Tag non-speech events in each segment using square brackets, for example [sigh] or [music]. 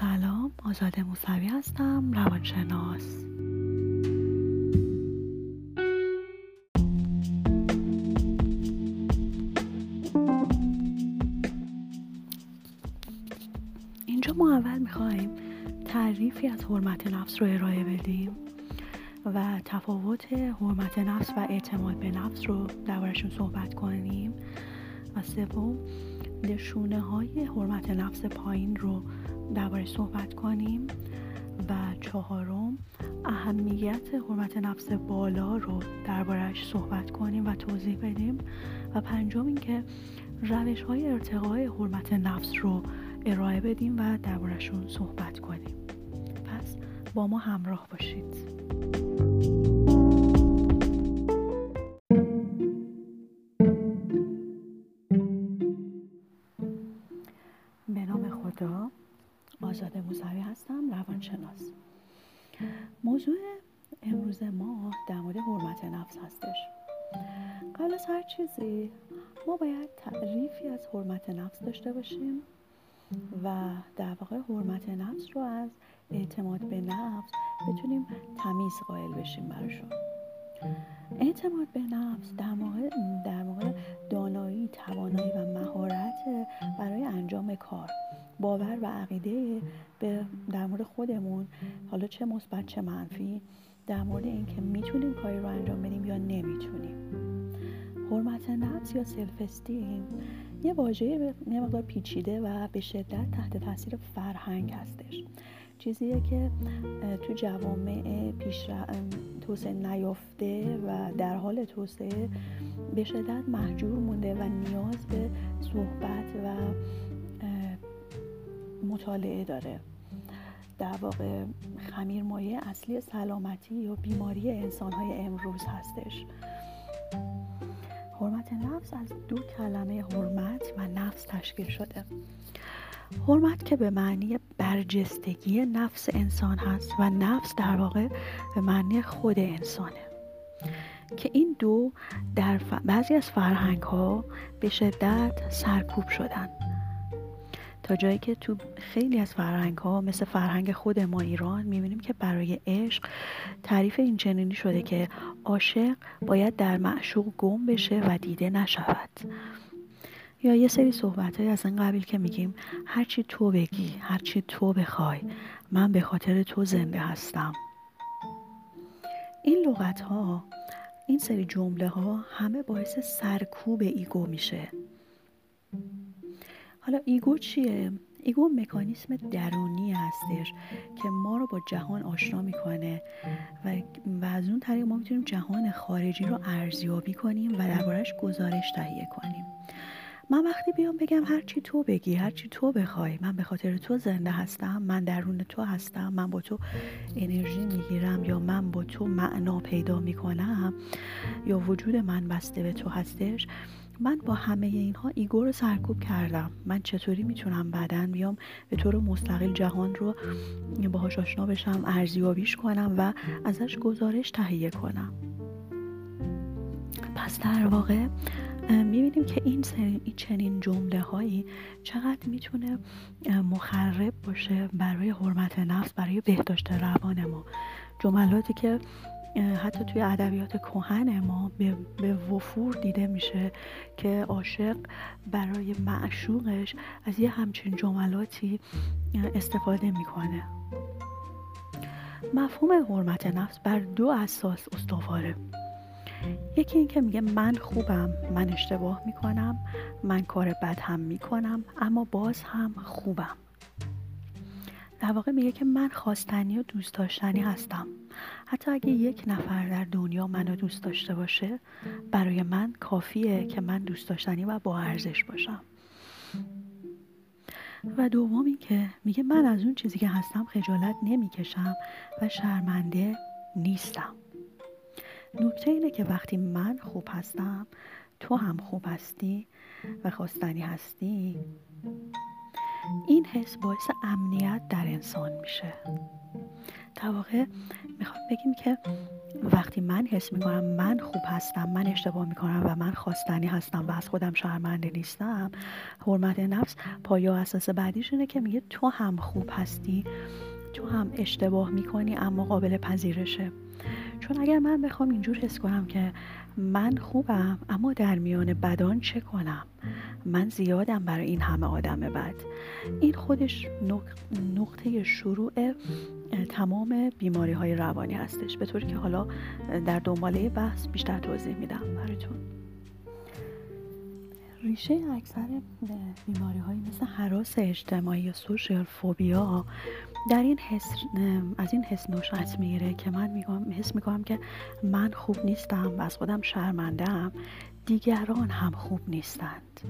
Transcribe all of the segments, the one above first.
سلام آزاده موسوی هستم روانشناس. اینجا ما اول می‌خوایم تعریفی از حرمت نفس رو ارائه بدیم و تفاوت حرمت نفس و اعتماد به نفس رو دربارشون صحبت کنیم. و سوم نشونه های حرمت نفس پایین رو دربارش صحبت کنیم. و چهارم اهمیت حرمت نفس بالا رو دربارش صحبت کنیم و توضیح بدیم. و پنجم اینکه روش های ارتقای حرمت نفس رو ارائه بدیم و دربارشون صحبت کنیم. پس با ما همراه باشید. چیزی؟ ما باید تعریفی از حرمت نفس داشته باشیم و در واقع حرمت نفس رو از اعتماد به نفس بتونیم تمیز قائل بشیم براشون. اعتماد به نفس در واقع در واقع دانایی توانایی و مهارت برای انجام کار باور و عقیده به در مورد خودمون حالا چه مثبت چه منفی در مورد اینکه می‌تونیم کاری رو انجام بدیم یا نمی‌تونیم. حرمت نفس یا سلف استیم یه واژه یه مقدار پیچیده و به شدت تحت تاثیر فرهنگ هستش. چیزیه که تو جوامع پیش توسعه نیافته و در حال توسعه به شدت محجور مونده و نیاز به صحبت و مطالعه داره. در واقع خمیر مایه اصلی سلامتی یا بیماری انسانهای امروز هستش. حرمت نفس از دو کلمه حرمت و نفس تشکیل شده. حرمت که به معنی برجستگی نفس انسان هست و نفس در واقع به معنی خود انسانه. که این دو در بعضی از فرهنگ ها به شدت سرکوب شدن. تا جایی که تو خیلی از فرهنگ ها مثل فرهنگ خود ما ایران می‌بینیم که برای عشق تعریف این چنینی شده که عاشق باید در معشوق گم بشه و دیده نشود. یا یه سری صحبت های از این قبیل که میگیم هرچی تو بگی هرچی تو بخوای من به خاطر تو زنده هستم. این لغت ها این سری جمله ها همه باعث سرکوب ایگو میشه. حالا ego چیه؟ ego مکانیسم درونی هستش که ما رو با جهان آشنا می‌کنه و, و از اون طریق ما می‌تونیم جهان خارجی رو ارزیابی کنیم و دربارش گزارش تهیه کنیم. من وقتی بیام بگم هرچی تو بگی هرچی تو بخوای من به خاطر تو زنده هستم من درون تو هستم من با تو انرژی می‌گیرم یا من با تو معنا پیدا می‌کنم یا وجود من بسته به تو هستش من با همه اینها ایگو رو سرکوب کردم. من چطوری می‌تونم بعدا بیام به طور مستقل جهان رو باهاش آشنا بشم ارزیابیش کنم و ازش گزارش تهیه کنم. پس در واقع می‌بینیم که این چنین جمله هایی چقدر می‌تونه مخرب باشه برای حرمت نفس برای بهداشت روان ما. جملاتی که حتی توی ادبیات کهن ما به وفور دیده میشه که عاشق برای معشوقش از یه همچین جملاتی استفاده می‌کنه. مفهوم حرمت نفس بر دو اساس استواره. یکی این که میگه من خوبم من اشتباه می‌کنم من کار بد هم می‌کنم اما باز هم خوبم. در واقع میگه که من خواستنی و دوست داشتنی هستم. حتی اگه یک نفر در دنیا منو دوست داشته باشه برای من کافیه که من دوست داشتنی و با ارزش باشم. و دوم این که میگه من از اون چیزی که هستم خجالت نمی‌کشم و شرمنده نیستم. نکته اینه که وقتی من خوب هستم تو هم خوب هستی و خواستنی هستی این حس باعث امنیت در انسان میشه. در واقع می‌خوام بگیم که وقتی من حس می‌کنم من خوب هستم من اشتباه می‌کنم و من خواستنی هستم و از خودم شرمنده نیستم حرمت نفس پایا اساس بعدیش اینه که میگه تو هم خوب هستی تو هم اشتباه می‌کنی اما قابل پذیرشه. چون اگر من بخوام اینجور حس کنم که من خوبم اما در میان بدان چه کنم؟ من زیادم برای این همه آدم بد. این خودش نقطه شروع تمام بیماری های روانی هستش. به طوری که حالا در دنباله بحث بیشتر توضیح میدم براتون. ریشه اکثر بیماری های مثل حراس اجتماعی یا سوشیال فوبیا در این حس از این حس نشأت می‌گیره که من میگم حس می‌کنم که من خوب نیستم و از خودم شرمندم دیگران هم خوب نیستند.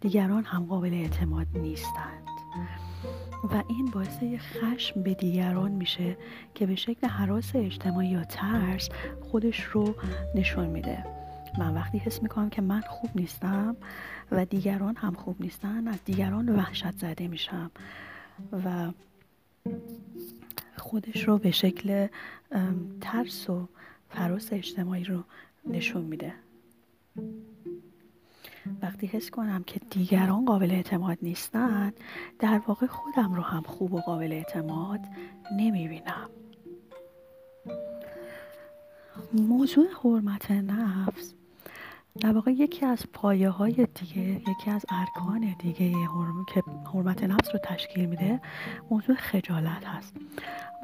دیگران هم قابل اعتماد نیستند. و این باعث خشم به دیگران میشه که به شکل حراس اجتماعی یا ترس خودش رو نشون میده. من وقتی حس می‌کنم که من خوب نیستم و دیگران هم خوب نیستن از دیگران وحشت زده میشم و خودش رو به شکل ترس و فراس اجتماعی رو نشون میده. وقتی حس کنم که دیگران قابل اعتماد نیستن در واقع خودم رو هم خوب و قابل اعتماد نمی‌بینم. موضوع حرمت نفس در واقع یکی از پایه های دیگه یکی از ارکان دیگه حرم که حرمت نفس رو تشکیل میده موضوع خجالت هست.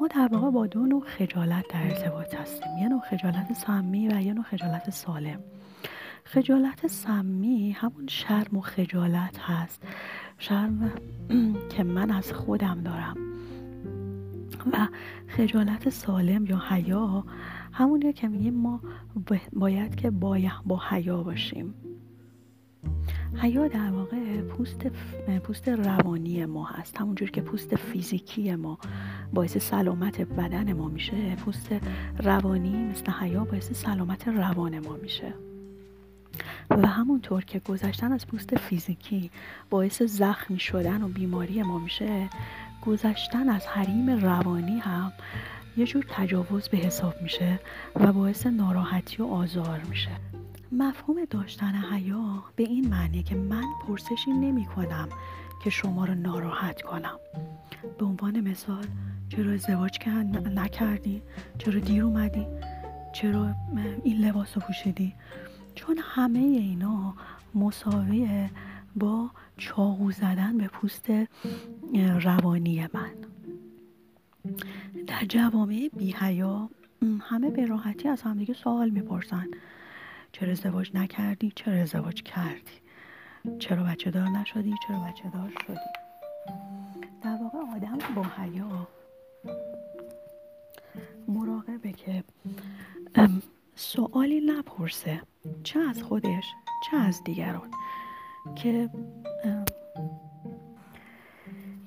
ما در واقع با دو نوع خجالت در ارتباط هستیم. یه نوع خجالت سمی و یه نوع خجالت سالم. خجالت سمی همون شرم و خجالت هست. شرم [clears throat] که من از خودم دارم. و خجالت سالم یا حیا همونیه که میگیم ما باید که باید با حیا باشیم. حیا در واقع پوست پوست روانی ما هست. همونجور که پوست فیزیکی ما باعث سلامت بدن ما میشه پوست روانی مثل حیا باعث سلامت روان ما میشه. و همونطور که گذشتن از پوست فیزیکی باعث زخمی شدن و بیماری ما میشه گذشتن از حریم روانی هم یه جور تجاوز به حساب میشه و باعث ناراحتی و آزار میشه مفهوم داشتن حیا به این معنی که من پرسشی نمی کنم که شما رو ناراحت کنم به عنوان مثال چرا ازدواج نکردی؟ چرا دیر اومدی؟ چرا این لباس رو پوشیدی؟ چون همه اینا مساویه با چاقو زدن به پوست روانی من. در جوامع بیهیا همه به راحتی از همدیگه سوال می‌پرسن. چرا ازدواج نکردی؟ چرا ازدواج کردی؟ چرا بچه دار نشدی؟ چرا بچه دار شدی؟ در واقع آدم با حیا سوالی نپرسه. چه از خودش چه از دیگران. که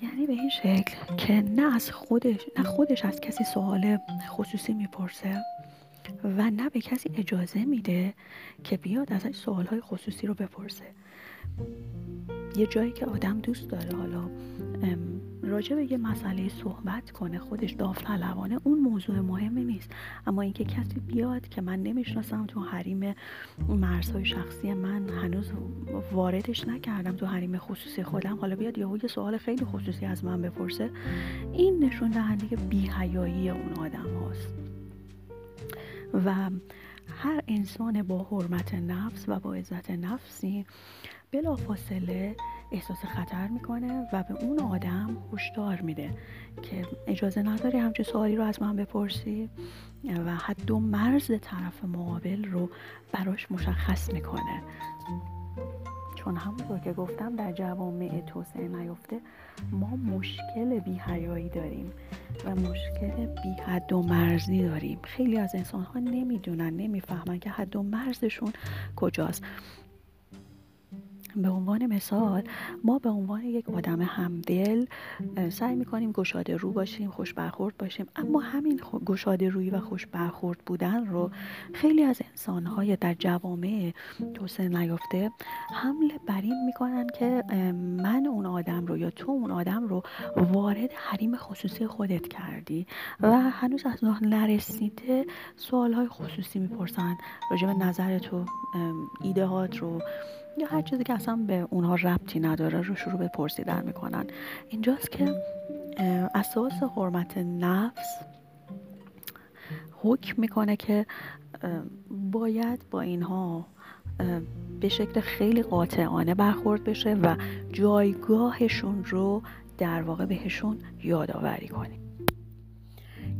یعنی به این شکل که نه از خودش نه خودش از کسی سوال خصوصی می‌پرسه و نه به کسی اجازه میده که بیاد ازش سوالهای خصوصی رو بپرسه. یه جایی که آدم دوست داره حالا راجع به یه مسئله صحبت کنه خودش داوطلبانه اون موضوع مهمی نیست. اما اینکه کسی بیاد که من نمی‌شناسم تو حریم مرزهای شخصی من هنوز واردش نکردم تو حریم خصوصی خودم. حالا بیاد یهو یه سوال خیلی خصوصی از من بپرسه. این نشون دهنده بیهیایی اون آدم هاست. و هر انسان با حرمت نفس و با عزت نفسی بلافاصله احساس خطر می‌کنه و به اون آدم هشدار میده که اجازه نداری همچه سوالی رو از من بپرسی و حد و مرز طرف مقابل رو براش مشخص می‌کنه. چون همونطور که گفتم در جوامع توسعه نیفته ما مشکل بیهیایی داریم و مشکل بی حد و مرزی داریم. خیلی از انسان ها نمی‌دونن نمی‌فهمن که حد و مرزشون کجاست. به عنوان مثال ما به عنوان یک آدم همدل سعی می‌کنیم گشاده رو باشیم خوش برخورد باشیم. اما همین گشاده روی و خوش برخورد بودن رو خیلی از انسانهای در جوامع توسعه نیافته حمل بر این می‌کنن که من اون آدم رو یا تو اون آدم رو وارد حریم خصوصی خودت کردی و هنوز از نرسیده سوالهای خصوصی می‌پرسن. راجع به نظر تو ایدهات رو یا هر چیزی که اصلا به اونها ربطی نداره رو شروع به پرسیدن می‌کنن. اینجاست که اساس حرمت نفس حکم می‌کنه که باید با اینها به شکل خیلی قاطعانه برخورد بشه و جایگاهشون رو در واقع بهشون یادآوری کنیم.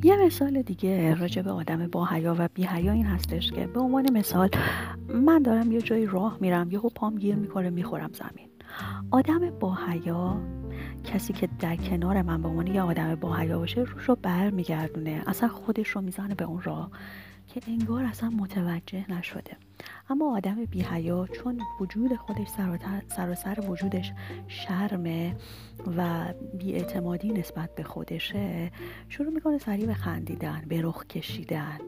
یه مثال دیگه راجع به آدم با حیا و بی حیا این هستش که به عنوان مثال من دارم یه جایی راه میرم یهو پام گیر می‌کنه می‌خورم زمین. آدم با حیا کسی که در کنار من به عنوان یه آدم با حیا باشه روش رو برمیگردونه. اصلا خودش رو می‌زنه به اون راه. که انگار اصلا متوجه نشده. اما آدم بیهیا چون وجود خودش سراسر وجودش شرمه و بیاعتمادی نسبت به خودشه شروع می‌کنه سریع به خندیدن به رخ کشیدن.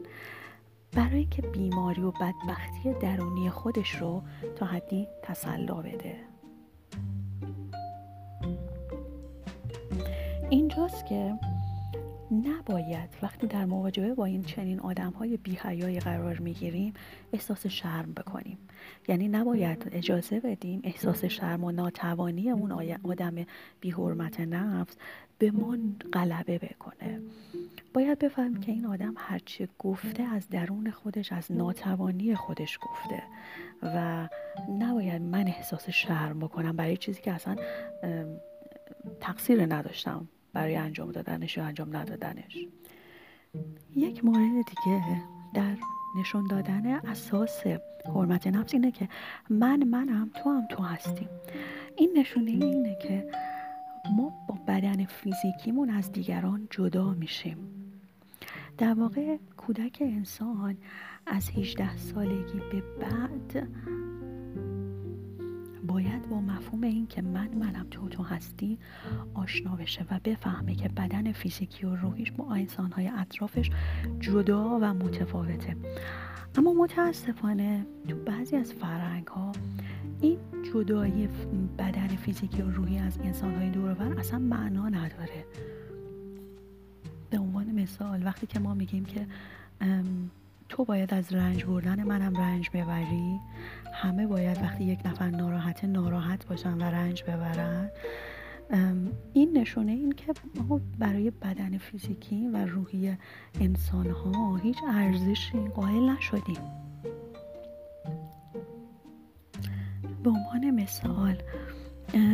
برای اینکه بیماری و بدبختی درونی خودش رو تا حدی تسلا بده. اینجاست که نباید وقتی در مواجهه با این چنین آدم های بیهیایی قرار می‌گیریم احساس شرم بکنیم. یعنی نباید اجازه بدیم احساس شرم و ناتوانی اون آدم بیحرمت نفس به ما غلبه بکنه. باید بفهمیم که این آدم هرچی گفته از درون خودش از ناتوانی خودش گفته. و نباید من احساس شرم بکنم برای چیزی که اصلا تقصیر نداشتم. برای انجام دادنش یا انجام ندادنش. یک مورد دیگه در نشون دادن اساس حرمت نفس اینه که من منم تو هم تو هستیم. این نشونه اینه که ما با بدن فیزیکیمون از دیگران جدا میشیم. در واقع کودک انسان از 18 سالگی به بعد باید با مفهوم این که من منم تو تو هستی آشنا بشه و بفهمه که بدن فیزیکی و روحیش با انسانهای اطرافش جدا و متفاوته. اما متاسفانه تو بعضی از فرهنگ ها این جدایی بدن فیزیکی و روحی از انسانهای دورور اصلا معنا نداره. به عنوان مثال وقتی که ما میگیم که تو باید از رنج بردن منم رنج ببری؟ همه باید وقتی یک نفر ناراحت ناراحت باشن و رنج ببرن. این نشونه این که ما برای بدن فیزیکی و روحی انسان ها هیچ ارزشی قائل نشدیم. به عنوان مثال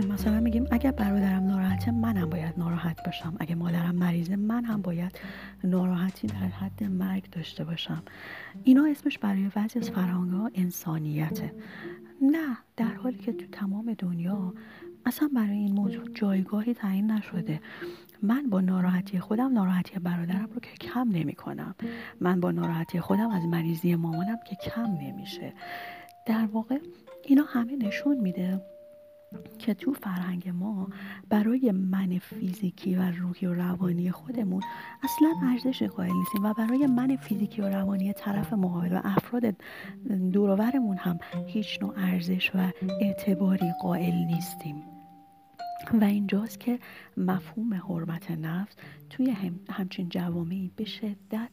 مثلا میگیم اگر برادرم ناراحته منم باید ناراحت باشم. اگه مادرم مریضه من هم باید ناراحتی در حد مرگ داشته باشم. اینا اسمش برای بعضی از فرهنگ انسانیته. نه در حالی که تو تمام دنیا اصلا برای این موضوع جایگاهی تعیین نشده. من با ناراحتی خودم ناراحتی برادرم رو که کم نمی کنم من با ناراحتی خودم از مریضی مامانم که کم نمیشه. در واقع اینا همه نشون میده که تو فرهنگ ما برای من فیزیکی و روحی و روانی خودمون اصلا ارزش قائل نیستیم و برای من فیزیکی و روانی طرف مقابل و افراد دورورمون هم هیچ نوع ارزش و اعتباری قائل نیستیم. و اینجاست که مفهوم حرمت نفس توی هم، همچین جوامعی به شدت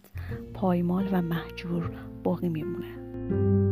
پایمال و محجور باقی میمونه.